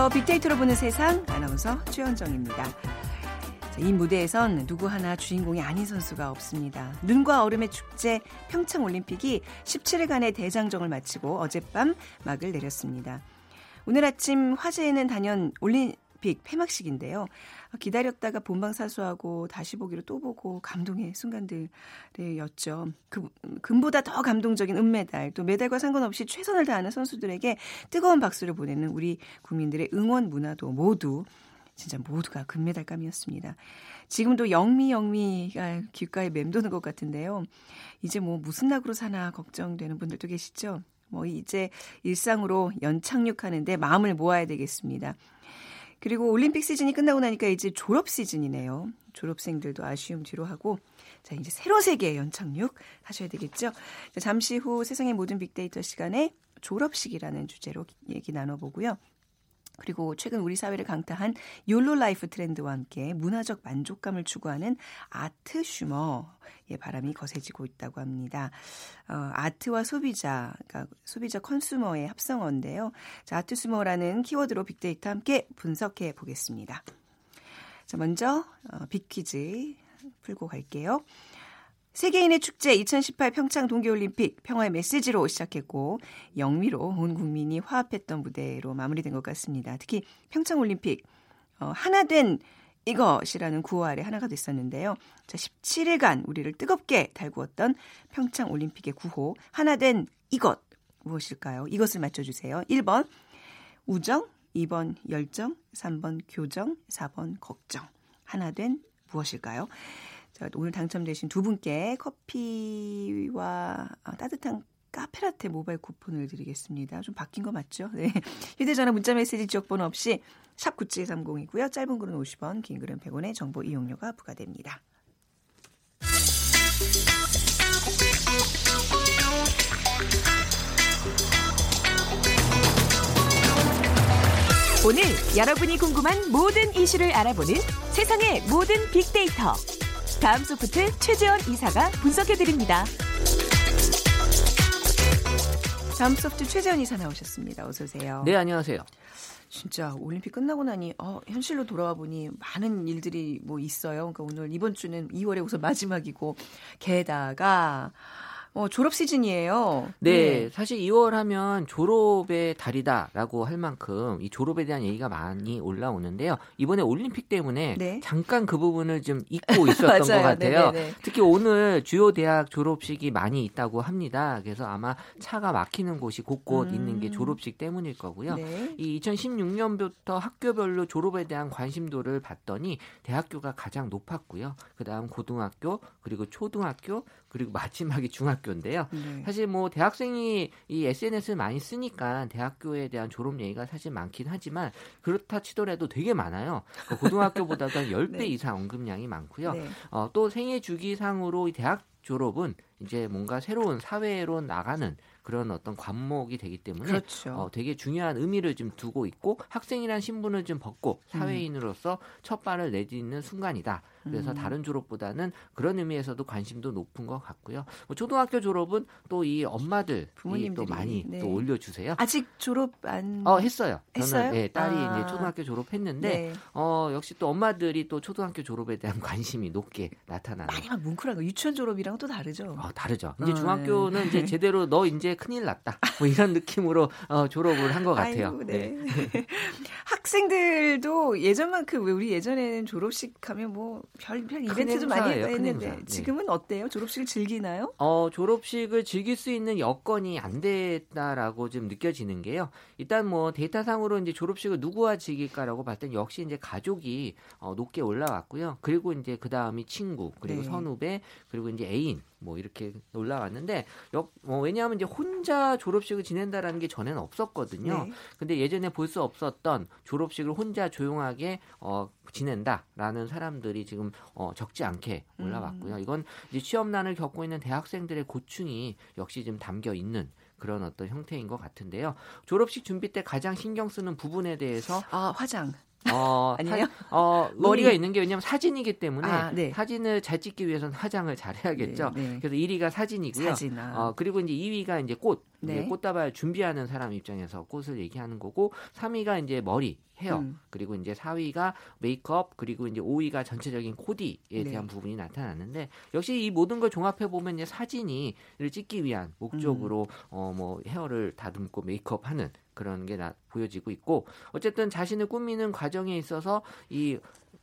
안녕하세요. 빅데이터로 보는 세상 아나운서 최현정입니다. 이 무대에선 누구 하나 주인공이 아닌 선수가 없습니다. 눈과 얼음의 축제 평창 올림픽이 17일간의 대장정을 마치고 어젯밤 막을 내렸습니다. 오늘 아침 화제에는 단연 올림픽 폐막식인데요. 기다렸다가 본방 사수하고 다시 보기로 또 보고 감동의 순간들이었죠. 그, 금보다 더 감동적인 은메달, 또 메달과 상관없이 최선을 다하는 선수들에게 뜨거운 박수를 보내는 우리 국민들의 응원 문화도 모두 진짜 모두가 금메달감이었습니다. 지금도 영미 영미가 귓가에 맴도는 것 같은데요. 이제 뭐 무슨 낙으로 사나 걱정되는 분들도 계시죠. 뭐 이제 일상으로 연착륙하는데 마음을 모아야 되겠습니다. 그리고 올림픽 시즌이 끝나고 나니까 이제 졸업 시즌이네요. 졸업생들도 아쉬움 뒤로 하고 자 이제 새로 세계에 연착륙 하셔야 되겠죠. 자, 잠시 후 세상의 모든 빅데이터 시간에 졸업식이라는 주제로 얘기 나눠보고요. 그리고 최근 우리 사회를 강타한 YOLO life 트렌드와 함께 문화적 만족감을 추구하는 artsumer의 바람이 거세지고 있다고 합니다. 어, 아트와 소비자, 그러니까 소비자 consumer의 합성어인데요. 자, artsumer라는 키워드로 빅데이터 함께 분석해 보겠습니다. 자, 먼저 어, 빅퀴즈 풀고 갈게요. 세계인의 축제 2018 평창 동계올림픽 평화의 메시지로 시작했고 영미로 온 국민이 화합했던 무대로 마무리된 것 같습니다. 특히 평창올림픽 어, 하나 된 이것이라는 구호 아래 하나가 됐었는데요. 자, 17일간 우리를 뜨겁게 달구었던 평창올림픽의 구호 하나 된 이것 무엇일까요? 이것을 맞춰주세요. 1번 우정, 2번 열정, 3번 교정, 4번 걱정. 하나 된 무엇일까요? 자, 오늘 당첨되신 두 분께 커피와 아, 따뜻한 카페라테 모바일 쿠폰을 드리겠습니다. 좀 바뀐 거 맞죠? 네. 휴대전화 문자메시지 지역번호 없이 샵 9730이고요. 짧은 글은 50원, 긴 글은 100원의 정보 이용료가 부과됩니다. 오늘 여러분이 궁금한 모든 이슈를 알아보는 세상의 모든 빅데이터. 다음 소프트 최재원 이사가 분석해드립니다. 다음 소프트 최재원 이사 나오셨습니다. 어서 오세요. 네, 안녕하세요. 진짜 올림픽 끝나고 나니 어, 현실로 돌아와 보니 많은 일들이 뭐 있어요. 그러니까 오늘 이번 주는 2월에 우선 마지막이고 게다가 어, 졸업 시즌이에요. 네, 네, 사실 2월 하면 졸업의 달이다라고 할 만큼 이 졸업에 대한 얘기가 많이 올라오는데요. 이번에 올림픽 때문에 네. 잠깐 그 부분을 좀 잊고 있었던 것 같아요. 네네네. 특히 오늘 주요 대학 졸업식이 많이 있다고 합니다. 그래서 아마 차가 막히는 곳이 곳곳 음. 있는 게 졸업식 때문일 거고요. 네. 이 2016년부터 학교별로 졸업에 대한 관심도를 봤더니 대학교가 가장 높았고요. 그다음 고등학교 그리고 초등학교 그리고 마지막이 중학교인데요. 네. 사실 뭐 대학생이 이 SNS를 많이 쓰니까 대학교에 대한 졸업 얘기가 사실 많긴 하지만 그렇다 치더라도 되게 많아요. 그 고등학교보다도 10배 네. 이상 언급량이 많고요. 네. 어, 또 생애 주기상으로 대학 졸업은 이제 뭔가 새로운 사회로 나가는 그런 어떤 관목이 되기 때문에 그렇죠. 어, 되게 중요한 의미를 좀 두고 있고 학생이란 신분을 좀 벗고 음. 사회인으로서 음. 첫 발을 내딛는 순간이다. 그래서 음. 다른 졸업보다는 그런 의미에서도 관심도 높은 것 같고요. 뭐 초등학교 졸업은 또 이 엄마들 부모님들이 또 많이 네. 또 올려주세요. 아직 졸업 안 어, 했어요. 했어요? 예, 딸이 아. 이제 초등학교 졸업했는데 네. 어, 역시 또 엄마들이 또 초등학교 졸업에 대한 관심이 높게 나타나는. 많이 막 뭉클한 거 유치원 졸업이랑 또 다르죠. 어, 다르죠. 이제 어, 중학교는 네. 이제 제대로 너 이제 큰일 났다. 뭐 이런 느낌으로 어, 졸업을 한 것 같아요. 아이고, 네. 네. 학생들도 예전만큼 우리 예전에는 졸업식 하면 뭐 별별 이벤트도 많이 했는데 네. 지금은 어때요? 졸업식을 즐기나요? 어, 졸업식을 즐길 수 있는 여건이 안 됐다라고 좀 느껴지는 게요. 일단 뭐 데이터상으로 이제 졸업식을 누구와 즐길까라고 봤을 땐 역시 이제 가족이 어, 높게 올라왔고요. 그리고 이제 그 다음이 친구, 그리고 네. 선후배, 그리고 이제 애인 뭐 이렇게 올라왔는데 역, 뭐 왜냐하면 이제 혼자 졸업식을 지낸다라는 게 전에는 없었거든요. 네. 근데 예전에 볼 수 없었던 졸업식을 혼자 조용하게 어 지낸다라는 사람들이 지금 어 적지 않게 올라왔고요. 음. 이건 이제 취업난을 겪고 있는 대학생들의 고충이 역시 좀 담겨 있는 그런 어떤 형태인 것 같은데요. 졸업식 준비 때 가장 신경 쓰는 부분에 대해서 아 화장 어, 아니에요? 사, 어, 머리가 있는 게 왜냐하면 사진이기 때문에 아, 네. 사진을 잘 찍기 위해서는 화장을 잘 해야겠죠. 네, 네. 그래서 1위가 사진이고요. 사진, 아. 어, 그리고 이제 2위가 이제 꽃. 네. 꽃다발 준비하는 사람 입장에서 꽃을 얘기하는 거고 3위가 이제 머리 헤어 음. 그리고 이제 4위가 메이크업 그리고 이제 5위가 전체적인 코디에 네. 대한 부분이 나타났는데 역시 이 모든 걸 종합해 보면 이제 사진이 찍기 위한 목적으로 음. 어뭐 헤어를 다듬고 메이크업하는 그런 게 나, 보여지고 있고 어쨌든 자신을 꾸미는 과정에 있어서 이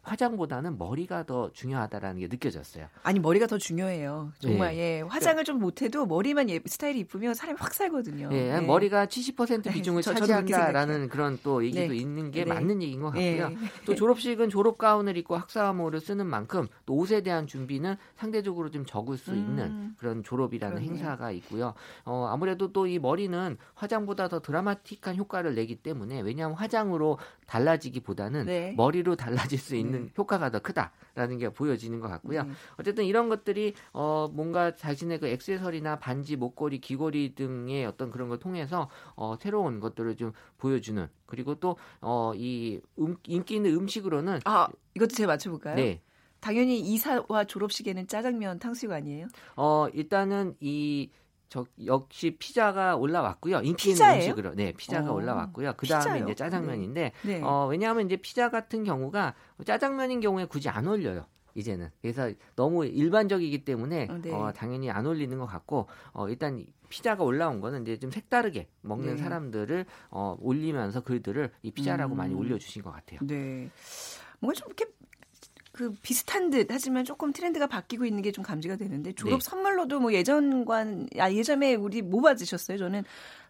화장보다는 머리가 더 중요하다라는 게 느껴졌어요. 아니 머리가 더 중요해요. 정말 네. 예. 화장을 좀 못해도 머리만 예, 스타일이 이쁘면 사람이 확 살거든요. 예, 네. 머리가 70% 비중을 저, 차지한다라는 그런 또 얘기도 네. 있는 게 네. 맞는 얘기인 것 같고요. 네. 또 졸업식은 졸업 가운을 입고 학사모를 쓰는 만큼 또 옷에 대한 준비는 상대적으로 좀 적을 수 있는 음. 그런 졸업이라는 그러네요. 행사가 있고요. 어, 아무래도 또 이 머리는 화장보다 더 드라마틱한 효과를 내기 때문에 왜냐하면 화장으로 달라지기보다는 네. 머리로 달라질 수 있는 음. 효과가 더 크다라는 게 보여지는 것 같고요. 음. 어쨌든 이런 것들이 어 뭔가 자신의 그 액세서리나 반지, 목걸이, 귀걸이 등의 어떤 그런 걸 통해서 어 새로운 것들을 좀 보여주는 그리고 또어이 음, 인기 있는 음식으로는 아 이것도 제가 맞춰볼까요? 네. 당연히 이사와 졸업식에는 짜장면 탕수육 아니에요? 어 일단은 이 저 역시 피자가 올라왔고요. 인기 있는 음식으로. 네, 피자가 오, 어, 올라왔고요. 그다음에 이제 짜장면인데 네. 네. 어 왜냐하면 이제 피자 같은 경우가 짜장면인 경우에 굳이 안 올려요. 이제는 그래서 너무 일반적이기 때문에 어, 네. 어, 당연히 안 올리는 것 같고 어, 일단 피자가 올라온 거는 이제 좀 색다르게 먹는 네. 사람들을 어, 올리면서 글들을 이 피자라고 음. 많이 올려주신 것 같아요. 네. 뭔가 좀 이렇게 그 비슷한 듯 하지만 조금 트렌드가 바뀌고 있는 게 좀 감지가 되는데 졸업 네. 선물로도 뭐 예전관 아 예전에 우리 뭐 받으셨어요? 저는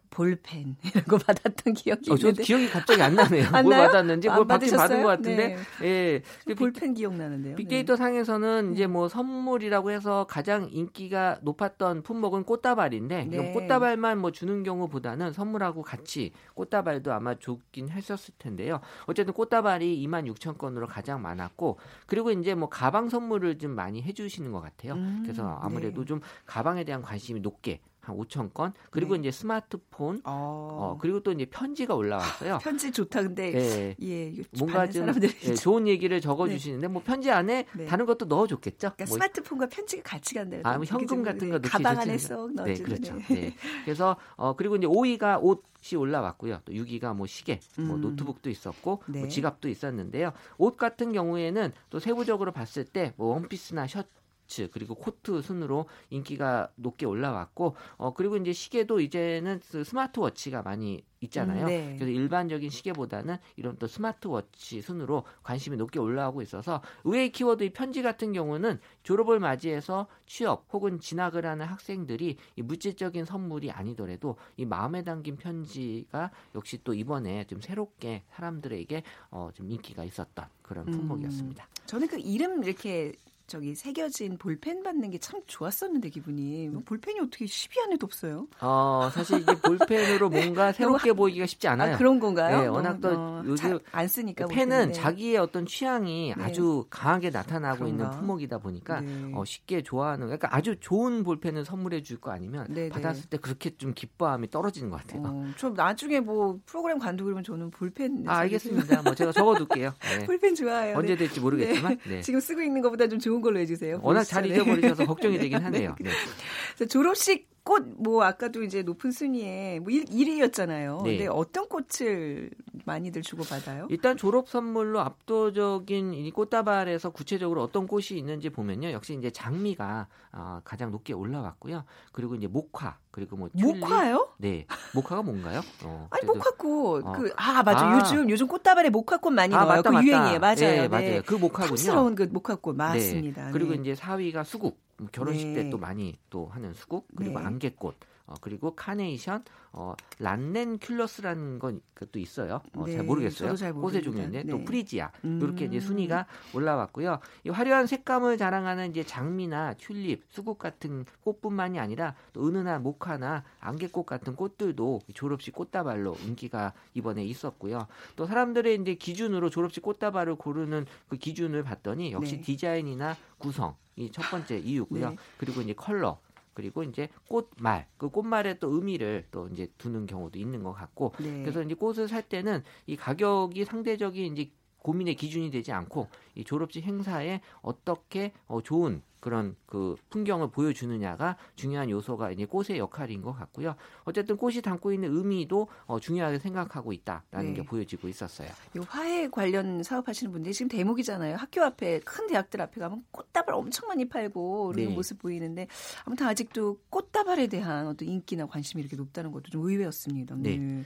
볼펜 이런 거 받았던 기억이 어, 있는데 기억이 갑자기 안 나네요. 안 뭘 나요? 받았는지 뭘 받긴 받은 것 같은데 네. 예 볼펜 기억나는데요. 빅데이터 네. 상에서는 이제 뭐 선물이라고 해서 가장 인기가 높았던 품목은 꽃다발인데 네. 꽃다발만 뭐 주는 경우보다는 선물하고 같이 꽃다발도 아마 좋긴 했었을 텐데요. 어쨌든 꽃다발이 2만 6천 건으로 가장 많았고 그리고 이제 뭐 가방 선물을 좀 많이 해주시는 것 같아요. 음, 그래서 아무래도 네. 좀 가방에 대한 관심이 높게 한 5천 건 그리고 네. 이제 스마트폰 어. 어. 그리고 또 이제 편지가 올라왔어요. 편지 좋다 근데 네. 예 뭔가 좀 예, 좋은 얘기를 적어 주시는데 네. 뭐 편지 안에 네. 다른 것도 넣어 줬겠죠. 그러니까 뭐. 스마트폰과 편지가 같이 간다. 아, 뭐 현금 같은 거 넣기 가방 안에 쏙 넣어 네, 그렇죠. 네. 그래서 어 그리고 이제 5위가 옷이 올라왔고요. 또 6위가 뭐 시계, 뭐 음. 노트북도 있었고 뭐 지갑도 있었는데요. 옷 같은 경우에는 또 세부적으로 봤을 때 뭐 원피스나 셔츠 셔츠 그리고 코트 순으로 인기가 높게 올라왔고 어 그리고 이제 시계도 이제는 스마트워치가 많이 있잖아요. 음, 네. 그래서 일반적인 시계보다는 이런 또 스마트워치 순으로 관심이 높게 올라오고 있어서 의외의 키워드의 편지 같은 경우는 졸업을 맞이해서 취업 혹은 진학을 하는 학생들이 이 물질적인 선물이 아니더라도 이 마음에 담긴 편지가 역시 또 이번에 좀 새롭게 사람들에게 어, 좀 인기가 있었던 그런 음. 품목이었습니다. 음, 저는 그 이름 이렇게 저기 새겨진 볼펜 받는 게 참 좋았었는데 기분이 뭐 볼펜이 어떻게 10위 안에도 없어요? 어 사실 이게 볼펜으로 뭔가 새롭게 보이기가 쉽지 않아요. 아, 그런 건가요? 네, 워낙 또 어, 요즘 안 쓰니까 펜은 자기의 어떤 취향이 네. 아주 강하게 나타나고 그런가? 있는 품목이다 보니까 네. 어, 쉽게 좋아하는 그러니까 아주 좋은 볼펜을 선물해 줄 거 아니면 네, 네, 받았을 때 그렇게 좀 기뻐함이 떨어지는 것 같아요. 어, 좀 나중에 뭐 프로그램 관두 그러면 저는 볼펜 아 알겠습니다. 뭐 제가 적어둘게요. 네. 볼펜 좋아요. 언제 될지 모르겠지만 지금 쓰고 있는 것보다 좀 좋은 걸로 해주세요. 워낙 잘 잊어버리셔서 걱정이 되긴 하네요. 네. 졸업식 꽃, 뭐, 아까도 이제 높은 순위에 뭐 1, 1위였잖아요. 네. 근데 어떤 꽃을 많이들 주고 받아요? 일단 졸업 선물로 압도적인 이 꽃다발에서 구체적으로 어떤 꽃이 있는지 보면요. 역시 이제 장미가 어, 가장 높게 올라왔고요. 그리고 이제 목화, 그리고 뭐 튤립. 목화요? 네. 목화가 뭔가요? 어, 아니 목화꽃. 어. 그, 아 맞아. 아. 요즘 요즘 꽃다발에 목화꽃 많이 아, 넣어요. 맞다, 그 맞다. 유행이에요. 맞아요. 네, 네. 맞아요. 그 목화군요. 탐스러운 그 목화꽃 맞습니다. 네. 그리고 네. 이제 4위가 수국. 결혼식 네. 때 또 많이 또 하는 수국 그리고 네. 안개꽃 어, 그리고 카네이션, 어, ranunculus라는 건 또 있어요. 어, 네, 잘 모르겠어요. 잘 꽃의 종류인데 네. 또 프리지아 음. 이렇게 이제 순위가 올라왔고요. 이 화려한 색감을 자랑하는 이제 장미나 튤립, 수국 같은 꽃뿐만이 아니라 또 은은한 목화나 안개꽃 같은 꽃들도 졸업식 꽃다발로 인기가 이번에 있었고요. 또 사람들의 이제 기준으로 졸업식 꽃다발을 고르는 그 기준을 봤더니 역시 네. 디자인이나 구성 이 첫 번째 이유고요. 네. 그리고 이제 컬러 그리고 이제 꽃말 그 꽃말에 또 의미를 또 이제 두는 경우도 있는 것 같고 네. 그래서 이제 꽃을 살 때는 이 가격이 상대적인 이제 고민의 기준이 되지 않고 이 졸업식 행사에 어떻게 어, 좋은 그런 그 풍경을 보여주느냐가 중요한 요소가 이제 꽃의 역할인 것 같고요. 어쨌든 꽃이 담고 있는 의미도 어, 중요하게 생각하고 있다라는 네. 게 보여지고 있었어요. 이 화해 관련 사업하시는 분들이 지금 대목이잖아요. 학교 앞에 큰 대학들 앞에 가면 꽃다발 엄청 많이 팔고 그런 네. 모습 보이는데 아무튼 아직도 꽃다발에 대한 어떤 인기나 관심이 이렇게 높다는 것도 좀 의외였습니다. 네. 네.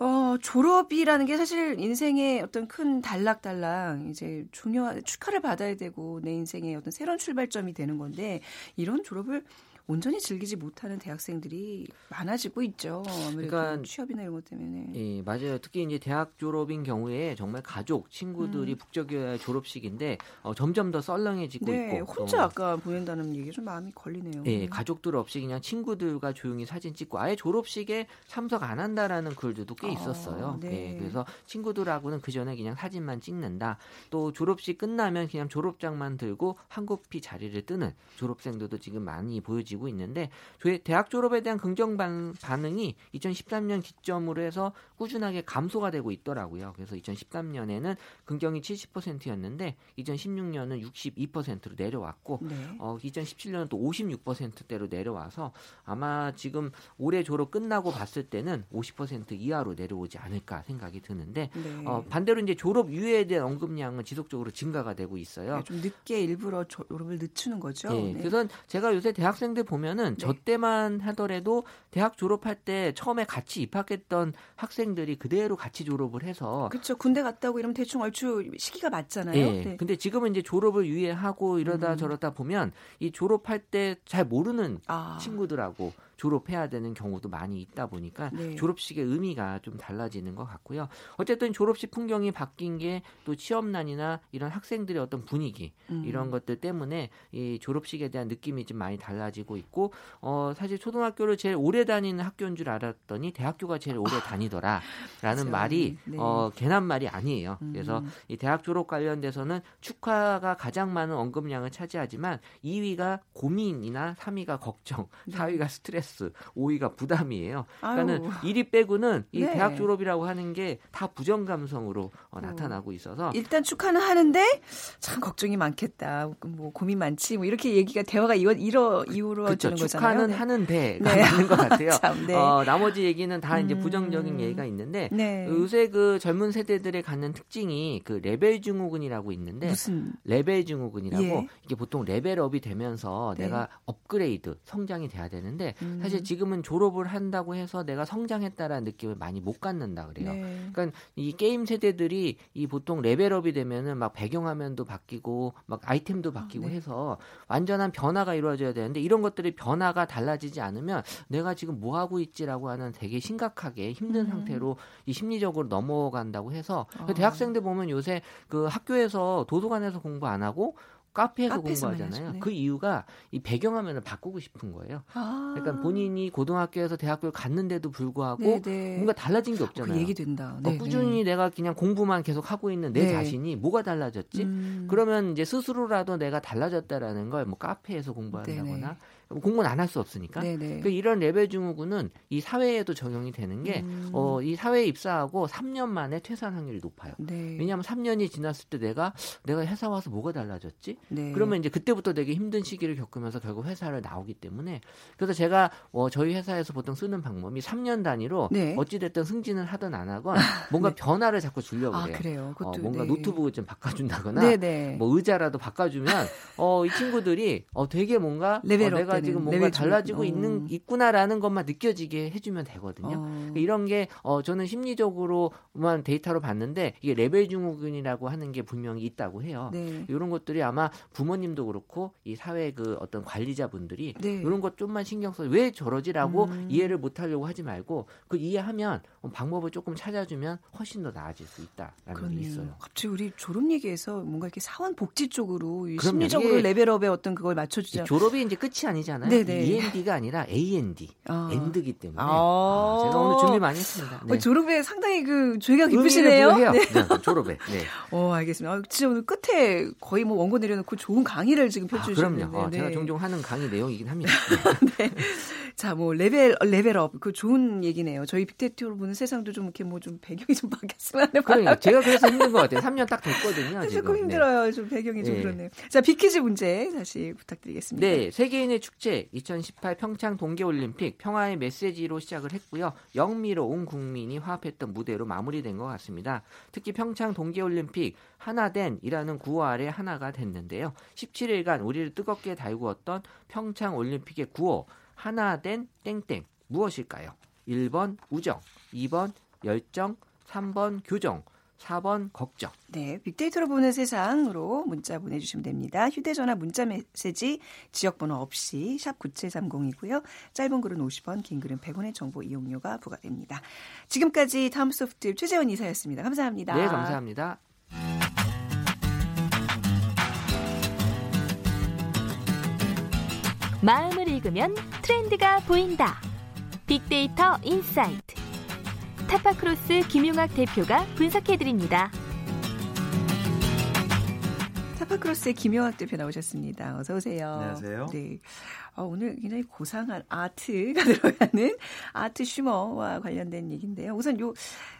어, 졸업이라는 게 사실 인생의 어떤 큰 단락단락 이제 중요한 축하를 받아야 되고 내 인생의 어떤 새로운 출발점이 되는 건데 이런 졸업을 온전히 즐기지 못하는 대학생들이 많아지고 있죠. 그러니까 취업이나 이런 것 때문에. 예, 맞아요. 특히 이제 대학 졸업인 경우에 정말 가족, 친구들이 음. 북적여야 졸업식인데 어, 점점 더 썰렁해지고 네, 있고. 혼자 어. 아까 보낸다는 얘기 좀 마음이 걸리네요. 예, 가족들 없이 그냥 친구들과 조용히 사진 찍고 아예 졸업식에 참석 안 한다라는 글들도 꽤 아, 있었어요. 아, 네. 예, 그래서 친구들하고는 그 전에 그냥 사진만 찍는다. 또 졸업식 끝나면 그냥 졸업장만 들고 한국피 자리를 뜨는 졸업생들도 지금 많이 보여지고 보여지고 있는데 대학 졸업에 대한 긍정 반응이 2013년 기점으로 해서 꾸준하게 감소가 되고 있더라고요. 그래서 2013년에는 긍정이 70%였는데 2016년은 62%로 내려왔고 네. 어, 2017년은 또 56%대로 내려와서 아마 지금 올해 졸업 끝나고 봤을 때는 50% 이하로 내려오지 않을까 생각이 드는데 네. 어, 반대로 이제 졸업 이후에 대한 언급량은 지속적으로 증가가 되고 있어요. 네, 좀 늦게 일부러 졸업을 늦추는 거죠. 네, 그래서 제가 요새 대학생들 보면은 네. 저 때만 하더라도 대학 졸업할 때 처음에 같이 입학했던 학생들이 그대로 같이 졸업을 해서 그렇죠. 군대 갔다 오고 이러면 대충 얼추 시기가 맞잖아요. 네. 네. 근데 지금은 이제 졸업을 유예하고 이러다 음. 저러다 보면 이 졸업할 때 잘 모르는 아. 친구들하고 졸업해야 되는 경우도 많이 있다 보니까 네. 졸업식의 의미가 좀 달라지는 것 같고요. 어쨌든 졸업식 풍경이 바뀐 게 또 취업난이나 이런 학생들의 어떤 분위기 음. 이런 것들 때문에 이 졸업식에 대한 느낌이 좀 많이 달라지고 있고 어 사실 초등학교를 제일 오래 다니는 학교인 줄 알았더니 대학교가 제일 오래 아, 다니더라라는 그렇죠. 말이 네. 어 괜한 말이 아니에요. 음. 그래서 이 대학 졸업 관련돼서는 축하가 가장 많은 언급량을 차지하지만 2위가 고민이나 3위가 걱정, 4위가 스트레스 스트레스, 5위가 부담이에요. 그러니까는 아유. 1위 빼고는 이 네. 대학 졸업이라고 하는 게 다 부정 감성으로 어, 나타나고 있어서 일단 축하는 하는데 참 걱정이 많겠다. 뭐 고민 많지. 뭐 이렇게 얘기가 대화가 이어 이러 이루어지는 거잖아요. 축하는 네. 하는데 네. 맞는 것 같아요. 참, 네. 어, 나머지 얘기는 다 이제 음. 부정적인 얘기가 있는데 네. 요새 그 젊은 세대들의 갖는 특징이 그 레벨 증후군이라고 있는데 무슨 레벨 증후군이라고 예. 이게 보통 level up이 되면서 네. 내가 업그레이드 성장이 돼야 되는데 음. 사실 음. 지금은 졸업을 한다고 해서 내가 성장했다라는 느낌을 많이 못 갖는다 그래요. 네. 그러니까 이 게임 세대들이 이 보통 level up이 되면은 막 배경화면도 바뀌고 막 아이템도 바뀌고 네. 해서 완전한 변화가 이루어져야 되는데 이런 것들이 변화가 달라지지 않으면 내가 지금 뭐 하고 있지라고 하는 되게 심각하게 힘든 음. 상태로 이 심리적으로 넘어간다고 해서 어. 대학생들 보면 요새 그 학교에서 도서관에서 공부 안 하고 카페에서 공부하잖아요. 네. 그 이유가 이 배경화면을 바꾸고 싶은 거예요. 아. 그러니까 본인이 고등학교에서 대학교를 갔는데도 불구하고 네네. 네. 뭔가 달라진 게 없잖아요. 그 얘기 된다. 어, 네, 꾸준히 네. 내가 그냥 공부만 계속 하고 있는 내 네. 자신이 뭐가 달라졌지? 음. 그러면 이제 스스로라도 내가 달라졌다라는 걸 뭐 카페에서 공부한다거나 네네. 공부는 안할 수 없으니까. 그 이런 레벨 증후군은 이 사회에도 적용이 되는 게, 음. 어, 이 사회에 입사하고 3년 만에 퇴사한 확률이 높아요. 네. 왜냐하면 3년이 지났을 때 내가, 내가 회사 와서 뭐가 달라졌지? 네. 그러면 이제 그때부터 되게 힘든 시기를 겪으면서 결국 회사를 나오기 때문에. 그래서 제가, 어, 저희 회사에서 보통 쓰는 방법이 3년 단위로 네. 어찌됐든 승진을 하든 안 하건 뭔가 네. 변화를 자꾸 주려고 아, 그래요. 아, 그래요? 어, 뭔가 네. 노트북을 좀 바꿔준다거나, 뭐 의자라도 바꿔주면, 어, 이 친구들이, 어, 되게 뭔가, 어, 내가 지금 뭔가 달라지고 어. 있는 있구나라는 것만 느껴지게 해주면 되거든요. 어. 그러니까 이런 게 어, 저는 심리적으로만 데이터로 봤는데 이게 레벨 증후군이라고 하는 게 분명히 있다고 해요. 네. 이런 것들이 아마 부모님도 그렇고 이 사회 그 어떤 관리자분들이 네. 이런 것 좀만 신경 써 왜 저러지라고 음. 이해를 못하려고 하지 말고 그 이해하면 방법을 조금 찾아주면 훨씬 더 나아질 수 있다라는 그러네요. 게 있어요. 갑자기 우리 졸업 얘기에서 뭔가 이렇게 사원 복지 쪽으로 심리적으로 레벨업에 어떤 그걸 맞춰주자. 졸업이 이제 끝이 아니잖아요. AND이잖아요. 네네. END가 아니라 AND, 어. AND기 때문에 아. 아, 제가 오늘 준비 많이 했습니다. 네. 어, 졸업에 상당히 그 조예가 깊으시네요. 네. 네, 졸업에. 네. 어, 알겠습니다. 아, 진짜 오늘 끝에 거의 뭐 원고 내려놓고 좋은 강의를 지금 펼쳐주셨는데. 아, 그럼요. 어, 제가 네. 종종 하는 강의 내용이긴 합니다. 네. 자, 뭐 레벨 레벨업 그 좋은 얘기네요. 저희 빅데이터로 보는 세상도 좀 이렇게 뭐 좀 배경이 좀 바뀌었으면 하는 그러니까 제가 그래서 힘든 것 같아요. 3년 딱 됐거든요. 조금 힘들어요. 네. 좀 배경이 좀 그렇네요. 자, 빅퀴즈 문제 다시 부탁드리겠습니다. 네, 세계인의 축제 2018 평창 동계올림픽 평화의 메시지로 시작을 했고요. 영미로 온 국민이 화합했던 무대로 마무리된 것 같습니다. 특히 평창 동계올림픽 하나된이라는 구호 아래 하나가 됐는데요. 17일간 우리를 뜨겁게 달구었던 평창 올림픽의 구호 하나된 땡땡 무엇일까요? 1번 우정, 2번 열정, 3번 교정, 4번 걱정. 네, 빅데이터로 보는 세상으로 문자 보내주시면 됩니다. 휴대전화 문자 메시지 지역번호 없이 샵 9730이고요. 짧은 글은 50원, 긴 글은 100원의 정보 이용료가 부과됩니다. 지금까지 탐소프트 최재원 이사였습니다. 감사합니다. 네, 감사합니다. 마음을 읽으면 트렌드가 보인다. 빅데이터 인사이트. 타파크로스 김용학 대표가 분석해드립니다. 타파크로스의 김용학 대표 나오셨습니다. 어서 오세요. 안녕하세요. 네. 어, 오늘 굉장히 고상한 art가 들어가는 artsumer와 관련된 얘기인데요. 우선 요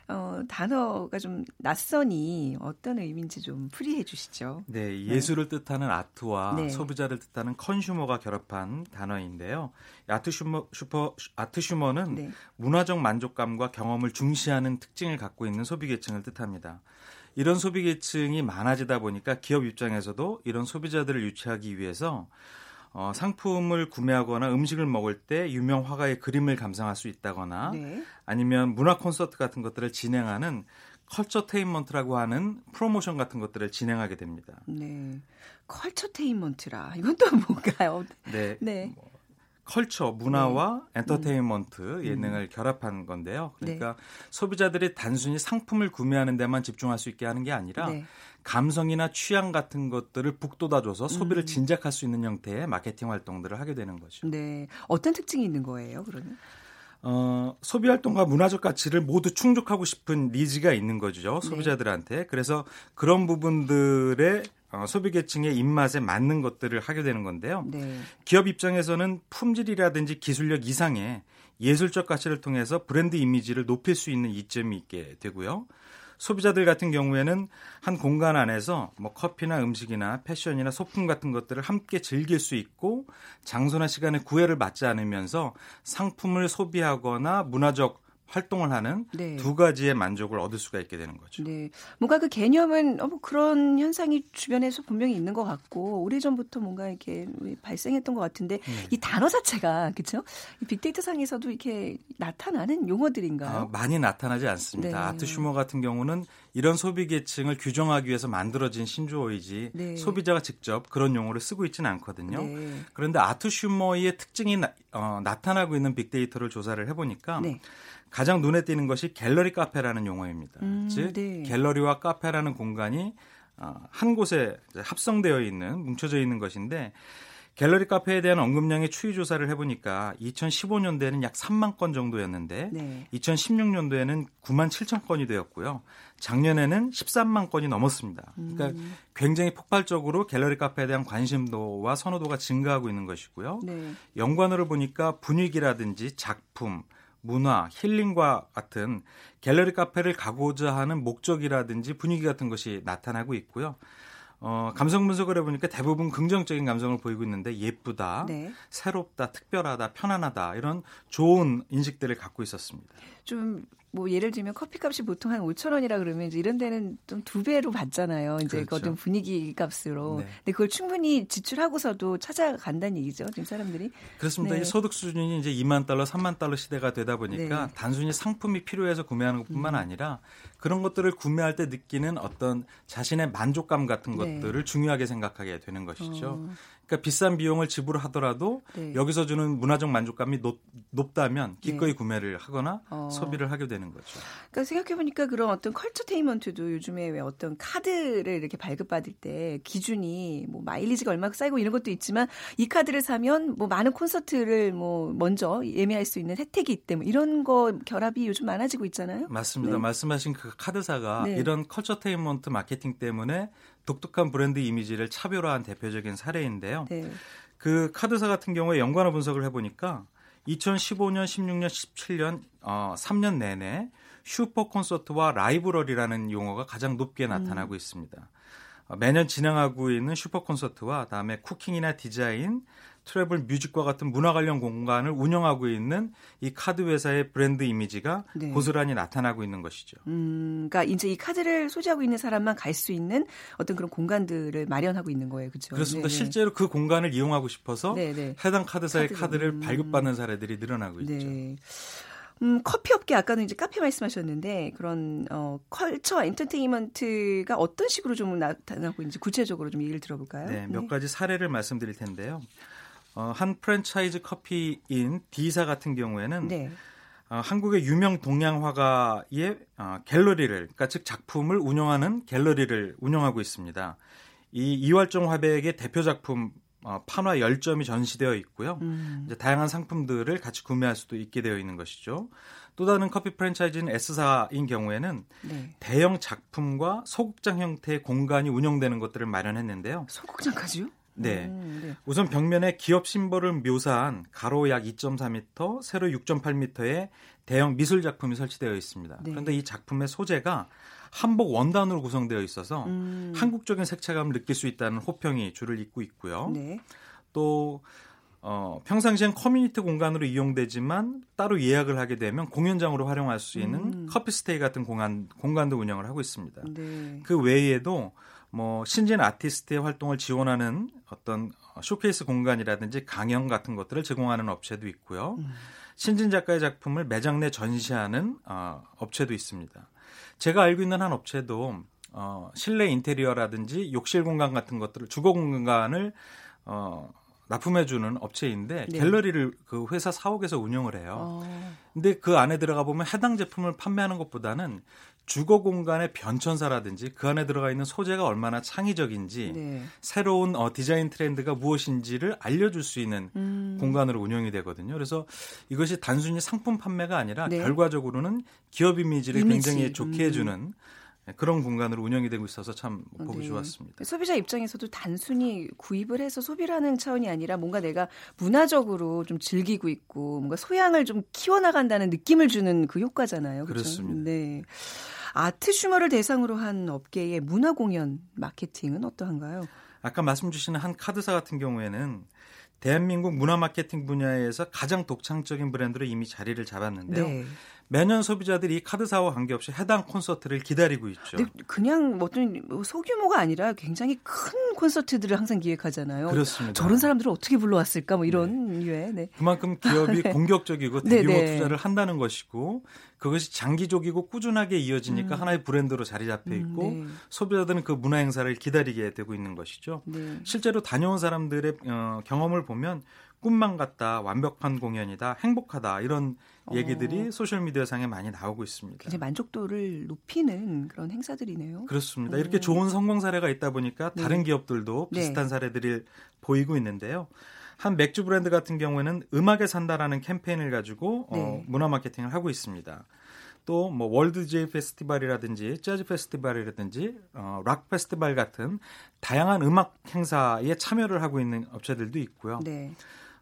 어, 단어가 좀 낯선데 어떤 의미인지 좀 풀이해 주시죠. 네, 네. 예술을 네. 뜻하는 아트와 네. 소비자를 뜻하는 consumer가 결합한 단어인데요. artsumer 슈퍼 artsumer는 네. 문화적 만족감과 경험을 중시하는 특징을 갖고 있는 소비 계층을 뜻합니다. 이런 소비 계층이 많아지다 보니까 기업 입장에서도 이런 소비자들을 유치하기 위해서 어, 상품을 구매하거나 음식을 먹을 때 유명 화가의 그림을 감상할 수 있다거나 네. 아니면 문화 콘서트 같은 것들을 진행하는 culturetainment라고 하는 프로모션 같은 것들을 진행하게 됩니다. 네. culturetainment라. 이건 또 뭔가요? 네. 네. 뭐, culture 문화와 네. entertainment 음. 예능을 음. 결합한 건데요. 그러니까 네. 소비자들이 단순히 상품을 구매하는 데만 집중할 수 있게 하는 게 아니라 네. 감성이나 취향 같은 것들을 북돋아줘서 소비를 음. 진작할 수 있는 형태의 마케팅 활동들을 하게 되는 거죠. 네. 어떤 특징이 있는 거예요, 그러면? 어, 소비 활동과 문화적 가치를 모두 충족하고 싶은 니즈가 있는 거죠. 네. 소비자들한테. 네. 그래서 그런 부분들의 어, 소비 계층의 입맛에 맞는 것들을 하게 되는 건데요. 네. 기업 입장에서는 품질이라든지 기술력 이상의 예술적 가치를 통해서 브랜드 이미지를 높일 수 있는 이점이 있게 되고요. 소비자들 같은 경우에는 한 공간 안에서 뭐 커피나 음식이나 패션이나 소품 같은 것들을 함께 즐길 수 있고 장소나 시간에 구애를 받지 않으면서 상품을 소비하거나 문화적 활동을 하는 네. 두 가지의 만족을 얻을 수가 있게 되는 거죠. 네. 뭔가 그 개념은 어, 뭐 그런 현상이 주변에서 분명히 있는 것 같고 오래전부터 뭔가 이렇게 발생했던 것 같은데 네. 이 단어 자체가 그렇죠? 빅데이터 상에서도 이렇게 나타나는 용어들인가요? 아, 많이 나타나지 않습니다. 네. 아트 슈머 같은 경우는 이런 소비 계층을 규정하기 위해서 만들어진 신조어이지 네. 소비자가 직접 그런 용어를 쓰고 있지는 않거든요. 네. 그런데 아트 슈머의 특징이 나, 어, 나타나고 있는 빅데이터를 조사를 해보니까 네. 가장 눈에 띄는 것이 갤러리 카페라는 용어입니다. 음, 즉 네. 갤러리와 카페라는 공간이 어, 한 곳에 합성되어 있는 뭉쳐져 있는 것인데 갤러리 카페에 대한 언급량의 추이 조사를 해보니까 2015년도에는 약 3만 건 정도였는데 네. 2016년도에는 9만 7천 건이 되었고요. 작년에는 13만 건이 넘었습니다. 그러니까 음. 굉장히 폭발적으로 갤러리 카페에 대한 관심도와 선호도가 증가하고 있는 것이고요. 네. 연관으로 보니까 분위기라든지 작품, 문화, 힐링과 같은 갤러리 카페를 가고자 하는 목적이라든지 분위기 같은 것이 나타나고 있고요. 어, 감성 분석을 해보니까 대부분 긍정적인 감성을 보이고 있는데 예쁘다, 네. 새롭다, 특별하다, 편안하다 이런 좋은 인식들을 갖고 있었습니다. 좀 뭐 예를 들면 커피값이 보통 한 5천 원이라 그러면 이제 이런 데는 좀 두 배로 받잖아요. 이제 그렇죠. 어떤 분위기 값으로. 네. 근데 그걸 충분히 지출하고서도 찾아간다는 얘기죠. 지금 사람들이. 그렇습니다. 네. 소득 수준이 이제 2만 달러, 3만 달러 시대가 되다 보니까 네. 단순히 상품이 필요해서 구매하는 것뿐만 음. 아니라 그런 것들을 구매할 때 느끼는 어떤 자신의 만족감 같은 네. 것들을 중요하게 생각하게 되는 것이죠. 어. 그러니까 비싼 비용을 지불하더라도 네. 여기서 주는 문화적 만족감이 높, 높다면 기꺼이 네. 구매를 하거나 어. 소비를 하게 되는 거죠. 그러니까 생각해 보니까 그런 어떤 컬처테인먼트도 요즘에 왜 어떤 카드를 이렇게 발급받을 때 기준이 뭐 마일리지가 얼마 쌓이고 이런 것도 있지만 이 카드를 사면 뭐 많은 콘서트를 뭐 먼저 예매할 수 있는 혜택이 있대 뭐 이런 거 결합이 요즘 많아지고 있잖아요. 맞습니다. 네. 말씀하신 그 카드사가 네. 이런 culturetainment 마케팅 때문에 독특한 브랜드 이미지를 차별화한 대표적인 사례인데요. 네. 그 카드사 같은 경우에 연관어 분석을 해보니까 2015년, 16년, 17년 어, 3년 내내 슈퍼 콘서트와 라이브러리라는 용어가 가장 높게 나타나고 음. 있습니다. 어, 매년 진행하고 있는 슈퍼 콘서트와 다음에 cooking이나 디자인, travel music과 같은 문화 관련 공간을 운영하고 있는 이 카드 회사의 브랜드 이미지가 네. 고스란히 나타나고 있는 것이죠. 음, 그러니까 이제 이 카드를 소지하고 있는 사람만 갈 수 있는 어떤 그런 공간들을 마련하고 있는 거예요, 그렇죠? 그렇습니다. 네네. 실제로 그 공간을 이용하고 싶어서 네네. 해당 카드사의 카드를, 카드를 음. 발급받는 사례들이 늘어나고 있죠. 네. 음, 커피 업계 아까는 이제 카페 말씀하셨는데 그런 어 culture entertainment가 어떤 식으로 좀 나타나고 있는지 구체적으로 좀 얘기를 들어볼까요? 네, 몇 네. 가지 사례를 말씀드릴 텐데요. 어, 한 프랜차이즈 커피인 D사 같은 경우에는 네. 어, 한국의 유명 동양 화가의 어, 갤러리를, 그러니까 즉 작품을 운영하는 갤러리를 운영하고 있습니다. 이 이활종 화백의 대표 작품 어, 판화 10점이 전시되어 있고요. 음. 이제 다양한 상품들을 같이 구매할 수도 있게 되어 있는 것이죠. 또 다른 커피 프랜차이즈인 S사인 경우에는 네. 대형 작품과 소극장 형태의 공간이 운영되는 것들을 마련했는데요. 소극장까지요? 네. 음, 네. 우선 벽면에 기업 심벌을 묘사한 가로 약 2.4m, 세로 6.8m의 대형 미술 작품이 설치되어 있습니다. 네. 그런데 이 작품의 소재가 한복 원단으로 구성되어 있어서 음. 한국적인 색채감을 느낄 수 있다는 호평이 줄을 잇고 있고요. 네. 또 어, 평상시엔 커뮤니티 공간으로 이용되지만 따로 예약을 하게 되면 공연장으로 활용할 수 있는 음. 커피 스테이 같은 공간 공간도 운영을 하고 있습니다. 네. 그 외에도 뭐 신진 아티스트의 활동을 지원하는 어떤 쇼케이스 공간이라든지 강연 같은 것들을 제공하는 업체도 있고요. 음. 신진 작가의 작품을 매장 내 전시하는 어, 업체도 있습니다. 제가 알고 있는 한 업체도 어, 실내 인테리어라든지 욕실 공간 같은 것들을 주거 공간을 어, 납품해주는 업체인데 네. 갤러리를 그 회사 사옥에서 운영을 해요. 어. 근데 그 안에 들어가 보면 해당 제품을 판매하는 것보다는 주거 공간의 변천사라든지 그 안에 들어가 있는 소재가 얼마나 창의적인지 네. 새로운 어, 디자인 트렌드가 무엇인지를 알려줄 수 있는 음. 공간으로 운영이 되거든요. 그래서 이것이 단순히 상품 판매가 아니라 네. 결과적으로는 기업 이미지를 이미지. 굉장히 좋게 음. 해주는 그런 공간으로 운영이 되고 있어서 참 보기 네. 좋았습니다. 소비자 입장에서도 단순히 구입을 해서 소비를 하는 차원이 아니라 뭔가 내가 문화적으로 좀 즐기고 있고 뭔가 소양을 좀 키워나간다는 느낌을 주는 그 효과잖아요. 그렇죠? 그렇습니다 네. 아트 슈머를 대상으로 한 업계의 문화 공연 마케팅은 어떠한가요? 아까 말씀 주신 한 카드사 같은 경우에는 대한민국 문화 마케팅 분야에서 가장 독창적인 브랜드로 이미 자리를 잡았는데요. 네. 매년 소비자들이 카드사와 관계없이 해당 콘서트를 기다리고 있죠. 그냥 뭐 어떤 뭐 소규모가 아니라 굉장히 큰 콘서트들을 항상 기획하잖아요. 그렇습니다. 저런 사람들을 어떻게 불러왔을까 뭐 이런 네. 류의. 네. 그만큼 기업이 네. 공격적이고 네, 대규모 네. 투자를 한다는 것이고 그것이 장기적이고 꾸준하게 이어지니까 음. 하나의 브랜드로 자리 잡혀 음, 있고 음, 소비자들은 그 문화 행사를 기다리게 되고 있는 것이죠. 네. 실제로 다녀온 사람들의 어, 경험을 보면 꿈만 같다, 완벽한 공연이다, 행복하다 이런 어. 얘기들이 어. 소셜 미디어 상에 많이 나오고 있습니다. 이제 만족도를 높이는 그런 행사들이네요. 그렇습니다. 오. 이렇게 좋은 성공 사례가 있다 보니까 네. 다른 기업들도 네. 비슷한 네. 사례들이 보이고 있는데요. 한 맥주 브랜드 같은 경우에는 음악에 산다라는 캠페인을 가지고 어, 네. 어, 문화 마케팅을 하고 있습니다. 또뭐 월드 DJ 페스티벌이라든지 재즈 페스티벌이라든지 어, 락 페스티벌 같은 다양한 음악 행사에 참여를 하고 있는 업체들도 있고요. 네.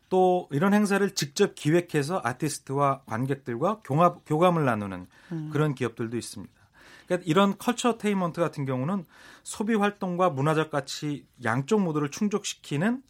또 이런 행사를 직접 기획해서 아티스트와 관객들과 교합, 교감을 나누는 음. 그런 기업들도 있습니다. 그러니까 이런 culturetainment 같은 경우는 소비 활동과 문화적 가치 양쪽 모두를 충족시키는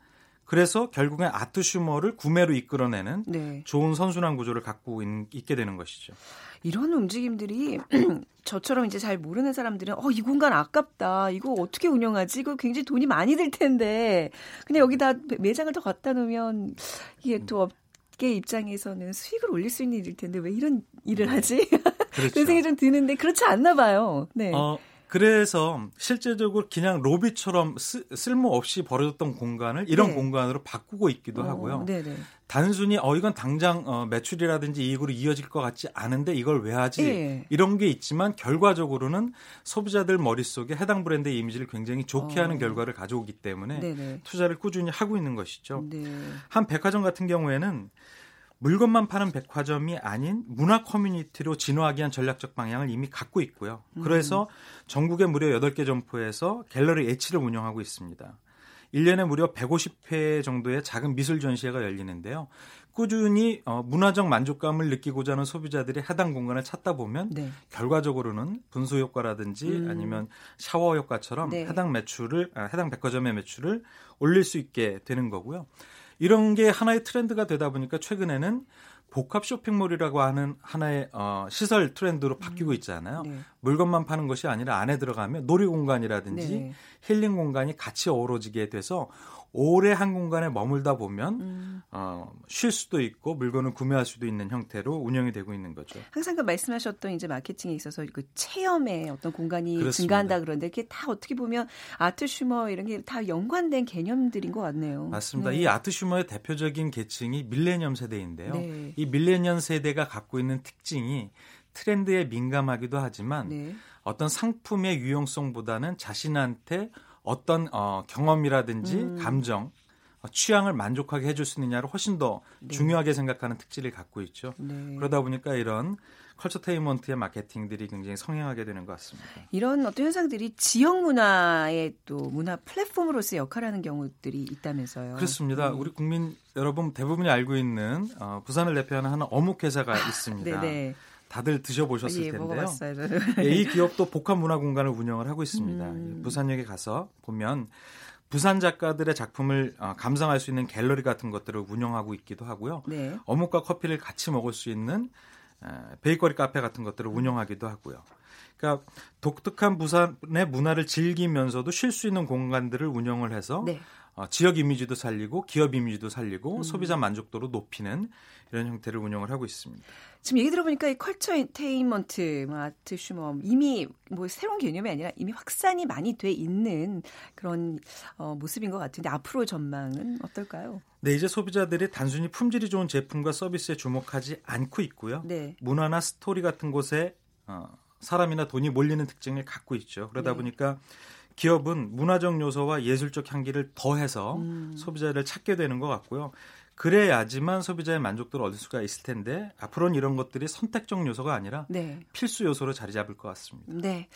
그래서 결국엔 아트 슈머를 구매로 이끌어내는 네. 좋은 선순환 구조를 갖고 있, 게 되는 것이죠. 이런 움직임들이 저처럼 이제 잘 모르는 사람들은 어, 이 공간 아깝다. 이거 어떻게 운영하지? 이거 굉장히 돈이 많이 들 텐데. 그냥 여기다 매장을 더 갖다 놓으면 이게 또 업계 입장에서는 수익을 올릴 수 있는 일일 텐데 왜 이런 일을 네. 하지? 그렇죠. 그런 생각이 좀 드는데 그렇지 않나 봐요. 네. 어, 그래서 실제적으로 그냥 로비처럼 쓰, 쓸모없이 벌어졌던 공간을 이런 네. 공간으로 바꾸고 있기도 어, 하고요. 네네. 단순히 어 이건 당장 어, 매출이라든지 이익으로 이어질 것 같지 않은데 이걸 왜 하지 네. 이런 게 있지만 결과적으로는 소비자들 머릿속에 해당 브랜드의 이미지를 굉장히 좋게 어. 하는 결과를 가져오기 때문에 네네. 투자를 꾸준히 하고 있는 것이죠. 네. 한 백화점 같은 경우에는 물건만 파는 백화점이 아닌 문화 커뮤니티로 진화하기 위한 전략적 방향을 이미 갖고 있고요. 그래서 음. 전국의 무려 8개 점포에서 갤러리 H를 운영하고 있습니다. 1년에 무려 150회 정도의 작은 미술 전시회가 열리는데요. 꾸준히 어, 문화적 만족감을 느끼고자 하는 소비자들이 해당 공간을 찾다 보면 네. 결과적으로는 분수 효과라든지 음. 아니면 샤워 효과처럼 네. 해당 매출을 아, 해당 백화점의 매출을 올릴 수 있게 되는 거고요. 이런 게 하나의 트렌드가 되다 보니까 최근에는 복합 쇼핑몰이라고 하는 하나의 어, 시설 트렌드로 바뀌고 음. 있잖아요. 네. 물건만 파는 것이 아니라 안에 들어가면 놀이 공간이라든지 네. 힐링 공간이 같이 어우러지게 돼서 오래 한 공간에 머물다 보면 음. 어, 쉴 수도 있고 물건을 구매할 수도 있는 형태로 운영이 되고 있는 거죠. 항상 그 말씀하셨던 이제 마케팅에 있어서 그 체험의 어떤 공간이 그렇습니다. 증가한다 그런데 이게 다 어떻게 보면 아트 슈머 이런 게 다 연관된 개념들인 것 같네요. 맞습니다. 네. 이 아트 슈머의 대표적인 계층이 밀레니엄 세대인데요. 네. 이 밀레니엄 세대가 갖고 있는 특징이 트렌드에 민감하기도 하지만 네. 어떤 상품의 유용성보다는 자신한테 어떤 어, 경험이라든지 음. 감정, 어, 취향을 만족하게 해줄 수 있느냐를 훨씬 더 네. 중요하게 생각하는 특질을 갖고 있죠. 네. 그러다 보니까 이런 컬처테이먼트의 마케팅들이 굉장히 성행하게 되는 것 같습니다. 이런 어떤 현상들이 지역 문화의 또 문화 플랫폼으로서 역할하는 경우들이 있다면서요. 그렇습니다. 음. 우리 국민 여러분 대부분이 알고 있는 어, 부산을 대표하는 하나 어묵 회사가 아, 있습니다. 네네. 다들 드셔보셨을 예, 텐데요. 예, 이 기업도 복합 문화 공간을 운영을 하고 있습니다. 음. 부산역에 가서 보면 부산 작가들의 작품을 어, 감상할 수 있는 갤러리 같은 것들을 운영하고 있기도 하고요. 네. 어묵과 커피를 같이 먹을 수 있는 어, 베이커리 카페 같은 것들을 운영하기도 하고요. 그러니까 독특한 부산의 문화를 즐기면서도 쉴 수 있는 공간들을 운영을 해서 네. 어, 지역 이미지도 살리고 기업 이미지도 살리고 음. 소비자 만족도를 높이는 이런 형태를 운영을 하고 있습니다. 지금 얘기 들어보니까 이 culturetainment, 뭐 artsumer 이미 뭐 새로운 개념이 아니라 이미 확산이 많이 돼 있는 그런 어, 모습인 것 같은데 앞으로 전망은 어떨까요? 네, 이제 소비자들이 단순히 품질이 좋은 제품과 서비스에 주목하지 않고 있고요. 네. 문화나 스토리 같은 곳에 어, 사람이나 돈이 몰리는 특징을 갖고 있죠. 그러다 네. 보니까 기업은 문화적 요소와 예술적 향기를 더해서 음. 소비자를 찾게 되는 것 같고요. 그래야지만 소비자의 만족도를 얻을 수가 있을 텐데 앞으로는 이런 것들이 선택적 요소가 아니라 네. 필수 요소로 자리 잡을 것 같습니다. 네.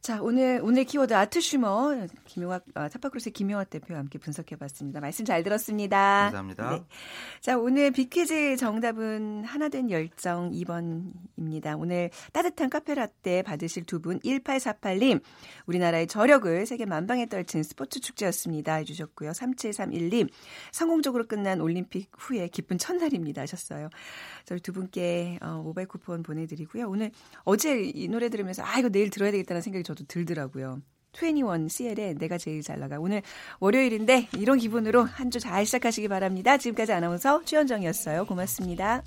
자, 오늘 오늘 키워드 artsumer 김용학 아, 타파크로스의 김용학 대표와 함께 분석해 봤습니다. 말씀 잘 들었습니다. 감사합니다. 네. 자, 오늘 빅퀴즈 정답은 하나된 열정 2번입니다. 오늘 따뜻한 카페라떼 받으실 두 분 1848님 우리나라의 저력을 세계 만방에 떨친 스포츠 축제였습니다. 해 주셨고요. 3731님 성공적으로 끝난 올림픽 후에 기쁜 첫날입니다 하셨어요. 저희 두 분께 어, 모바일 쿠폰 보내드리고요. 오늘 어제 이 노래 들으면서 아 이거 내일 들어야 되겠다는 생각이 저도 들더라고요. 21 CL의 내가 제일 잘 나가. 오늘 월요일인데 이런 기분으로 한 주 잘 시작하시기 바랍니다. 지금까지 아나운서 최현정이었어요. 고맙습니다.